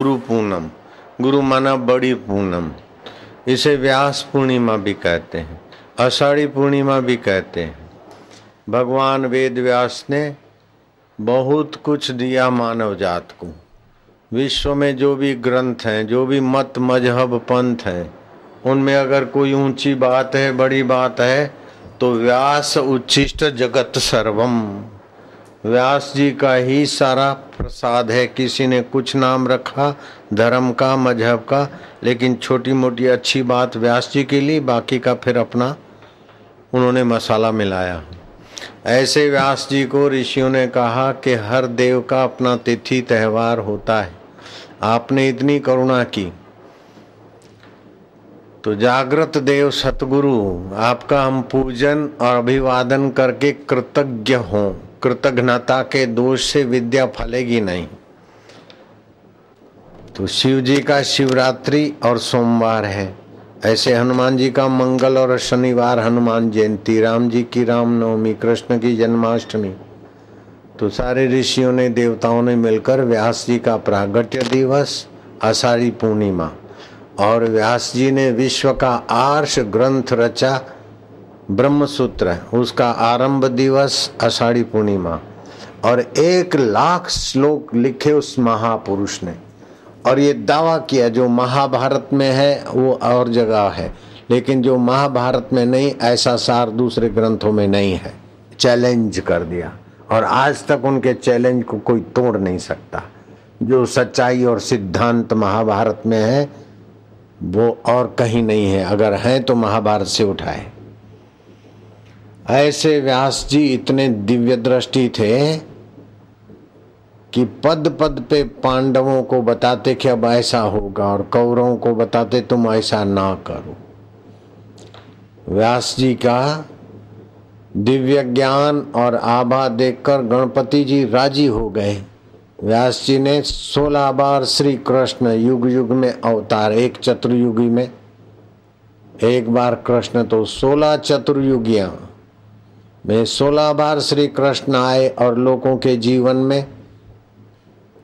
गुरु पूनम, गुरु माना बड़ी पूनम। इसे व्यास पूर्णिमा भी कहते हैं अषाढ़ी पूर्णिमा भी कहते हैं। भगवान वेद व्यास ने बहुत कुछ दिया मानव जात को। विश्व में जो भी ग्रंथ हैं, जो भी मत मज़हब पंथ हैं, उनमें अगर कोई ऊँची बात है, बड़ी बात है तो व्यास उच्छिष्ट जगत सर्वम। व्यास जी का ही सारा प्रसाद है। किसी ने कुछ नाम रखा, धर्म का, मज़हब का, लेकिन छोटी मोटी अच्छी बात व्यास जी के लिए, बाकी का फिर अपना उन्होंने मसाला मिलाया। ऐसे व्यास जी को ऋषियों ने कहा कि हर देव का अपना तिथि त्यौहार होता है। आपने इतनी करुणा की। तो जागृत देव सतगुरु, आपका हम पूजन और अभिवादन करके कृतज्ञ हों। कृतज्ञता के दोष से विद्या फलेगी नहीं। तो शिव जी का शिवरात्रि और सोमवार है। ऐसे हनुमान जी का मंगल और शनिवार हनुमान जयंती, राम जी की रामनवमी, कृष्ण की जन्माष्टमी। तो सारे ऋषियों ने, देवताओं ने मिलकर व्यास जी का प्रागट्य दिवस, आषाढ़ी पूर्णिमा। और व्यास जी ने विश्व का आर्ष ग्रंथ रचा ब्रह्म सूत्र उसका आरंभ दिवस आषाढ़ी पूर्णिमा। और एक लाख श्लोक लिखे उस महापुरुष ने। और ये दावा किया, जो महाभारत में है, वो और जगह है। लेकिन जो महाभारत में नहीं, ऐसा सार दूसरे ग्रंथों में नहीं है। चैलेंज कर दिया। और आज तक उनके चैलेंज को कोई तोड़ नहीं सकता। जो सच्चाई और सिद्धांत महाभारत में है, वो और कहीं नहीं है। अगर है तो महाभारत से उठाए। ऐसे व्यास जी इतने दिव्य दृष्टि थे कि पद पद पे पांडवों को बताते कि अब ऐसा होगा और कौरवों को बताते तुम ऐसा ना करो। व्यास जी का दिव्य ज्ञान और आभा देखकर गणपति जी राज़ी हो गए। व्यास जी ने सोलह बार श्री कृष्ण युग युग में अवतार, एक चतुर्युगी में। एक बार कृष्ण तो सोलह चतुर्युगियाँ। में सोलह बार श्री कृष्ण आए और लोगों के जीवन में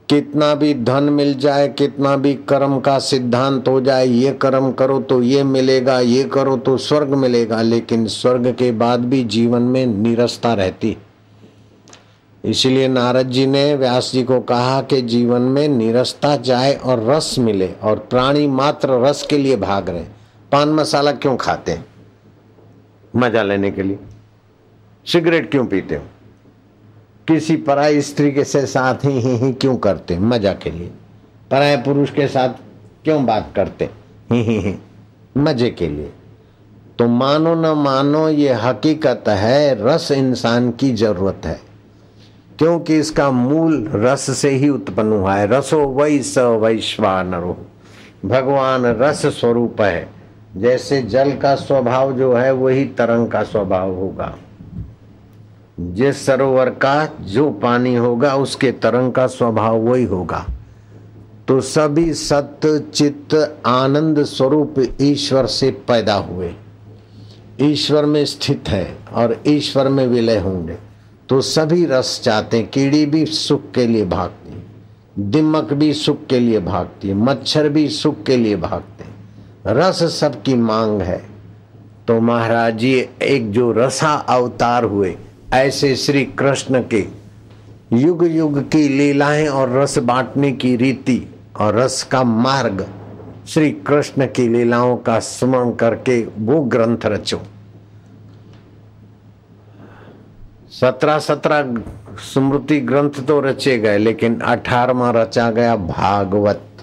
कितना भी धन मिल जाए, कितना भी कर्म का सिद्धांत हो जाए, ये कर्म करो तो ये मिलेगा, ये करो तो स्वर्ग मिलेगा, लेकिन स्वर्ग के बाद भी जीवन में निरस्ता रहती। इसलिए नारद जी ने, व्यास जी को कहा कि जीवन में निरस्ता जाए और रस मिले और प्राणी मात्र रस के लिए भाग रहे। पान मसाला क्यों खाते हैं? मज़ा लेने के लिए। सिगरेट क्यों पीते हो? किसी पराई स्त्री के से साथ ही ही ही क्यों करते? मज़ा के लिए। पराये पुरुष के साथ क्यों बात करते? ही ही ही, मज़े के लिए। तो मानो न मानो ये हकीकत है, रस इंसान की ज़रूरत है। क्योंकि इसका मूल रस से ही उत्पन्न हुआ है। रसो वही स वैश्वानरो। भगवान रस स्वरूप है। जैसे जल का स्वभाव जो है, वही तरंग का स्वभाव होगा। जिस सरोवर का जो पानी होगा, उसके तरंग का स्वभाव वही होगा। तो सभी सत्य चित्त, आनंद स्वरूप ईश्वर से पैदा हुए। ईश्वर में स्थित है और ईश्वर में विलय होंगे। तो सभी रस चाहते हैं, कीड़ी भी सुख के लिए भागती दिमक भी सुख के लिए भागती है, मच्छर भी सुख के लिए भागते हैं। रस सबकी मांग है। तो महाराज जी एक जो रसा अवतार हुए ऐसे श्री कृष्ण के युग युग की लीलाएँ और रस बांटने की रीति और रस का मार्ग श्री कृष्ण की लीलाओं का स्मरण करके वो ग्रंथ रचो। सत्रह सत्रह स्मृति ग्रंथ तो रचे गए, लेकिन अठारवा रचा गया भागवत।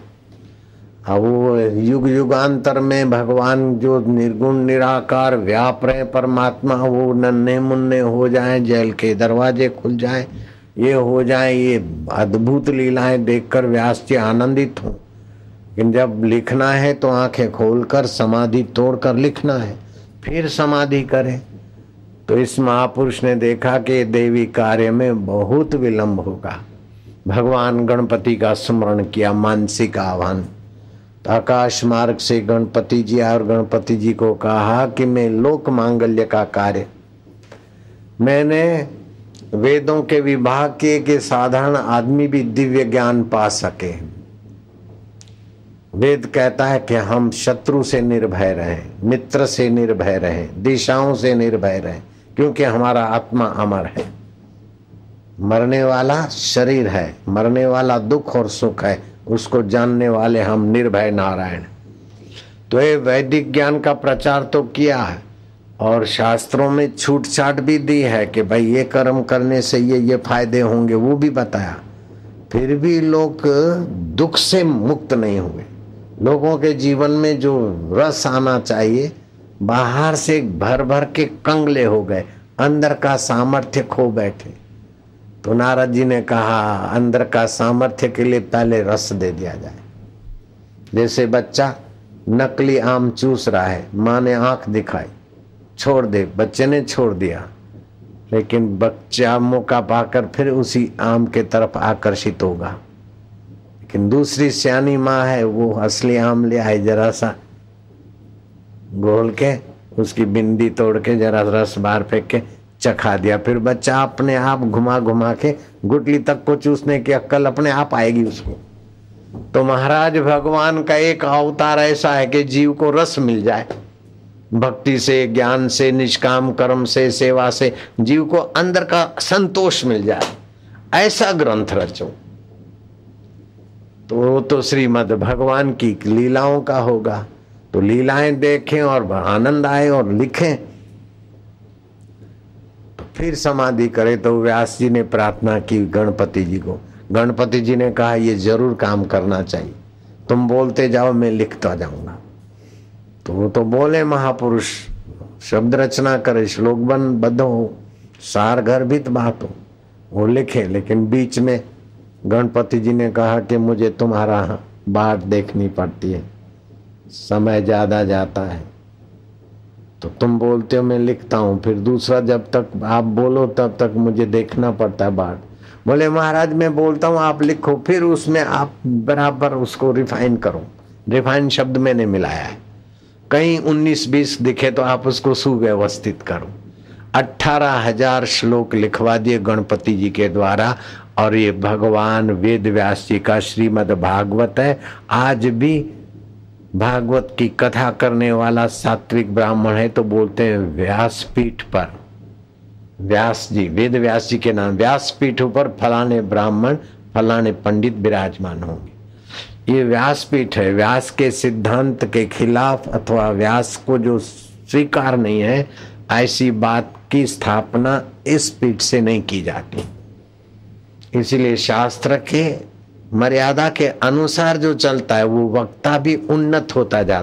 अब वो युग युगांतर में भगवान जो निर्गुण, निराकार, व्याप रहे, परमात्मा, वो नन्हे मुन्ने हो जाए, जेल के दरवाजे खुल जाए, ये हो जाए, ये अद्भुत लीलाएँ देखकर व्यास जी आनंदित हों। लेकिन जब लिखना है तो आँखें खोलकर, समाधि तोड़कर लिखना है, फिर समाधि करें। तो इस महापुरुष ने देखा कि देवी कार्य में बहुत विलंब होगा। भगवान गणपति का स्मरण किया, मानसिक आह्वान। आकाश मार्ग से गणपति जी और गणपति जी को कहा कि मैं लोक मांगल्य का कार्य। मैंने वेदों के विभाग के कि साधारण आदमी भी दिव्य ज्ञान पा सके वेद कहता है कि हम शत्रु से निर्भय रहें, मित्र से निर्भय रहें, दिशाओं से निर्भय रहें, क्योंकि हमारा आत्मा अमर है। मरने वाला शरीर है, मरने वाला दुख और सुख है उसको जानने वाले हम निर्भय नारायण। तो ये वैदिक ज्ञान का प्रचार तो किया है, और शास्त्रों में छूट छाट भी दी है कि भाई ये कर्म करने से ये ये फ़ायदे होंगे, वो भी बताया। फिर भी लोग दुख से मुक्त नहीं हुए। लोगों के जीवन में जो रस आना चाहिए, बाहर से भर भर के कंगले हो गए, अंदर का सामर्थ्य खो बैठे। तो नारद जी ने कहा, अंदर का सामर्थ्य के लिए पहले रस दे दिया जाए। जैसे बच्चा नकली आम चूस रहा है, माँ ने आँख दिखाई, छोड़ दे, बच्चे ने छोड़ दिया। लेकिन बच्चा मौका पाकर फिर उसी आम के तरफ़ आकर्षित होगा। लेकिन दूसरी सियानी माँ है, वो असली आम ले आए जरा सा घोल के, उसकी बिंदी तोड़ के जरा रस बाहर फेंक के चखा दिया। फिर बच्चा अपने आप घुमा घुमा के गुटली तक को चूसने की अक्कल अपने आप आएगी उसको। तो महाराज, भगवान का एक अवतार ऐसा है कि जीव को रस मिल जाए। भक्ति से, ज्ञान से, निष्काम कर्म से, सेवा से जीव को अंदर का संतोष मिल जाए। ऐसा ग्रंथ रचो। तो वो तो श्रीमद भगवान की लीलाओं का होगा। तो लीलाएँ देखें और आनंद आए और लिखें। फिर समाधि करे तो व्यास जी ने प्रार्थना की गणपति जी को। गणपति जी ने कहा, ये ज़रूर काम करना चाहिए। तुम बोलते जाओ, मैं लिखता जाऊँगा। तो वो तो बोले, महापुरुष, शब्द रचना करे, श्लोक बन बद्ध हो सार गर्भित बात। हो वो लिखे, लेकिन बीच में गणपति जी ने कहा कि मुझे तुम्हारा बाट देखनी पड़ती है। समय ज़्यादा जाता है। तो तुम बोलते हो, मैं लिखता हूँ। फिर दूसरा, जब तक आप बोलो, तब तक मुझे देखना पड़ता है बाट बोले, महाराज, मैं बोलता हूँ, आप लिखो, फिर उसमें आप बराबर उसको रिफाइन करो। रिफाइन शब्द मैंने मिलाया है। कहीं उन्नीस बीस दिखे तो आप उसको सुव्यवस्थित करो। अठारह हज़ार श्लोक लिखवा दिए गणपति जी के द्वारा, और ये भगवान वेद व्यास जी का श्रीमद भागवत है। आज भी भागवत की कथा करने वाला सात्विक ब्राह्मण है तो बोलते हैं व्यासपीठ पर। व्यास जी, वेद व्यास जी के नाम। व्यासपीठ पर फलाने ब्राह्मण, फलाने पंडित विराजमान होंगे। ये व्यासपीठ है। व्यास के सिद्धांत के खिलाफ अथवा व्यास को जो स्वीकार नहीं है, ऐसी बात की स्थापना इस पीठ से नहीं की जाती। इसलिए शास्त्र के मर्यादा के अनुसार जो चलता है वो वक्ता भी उन्नत होता जाता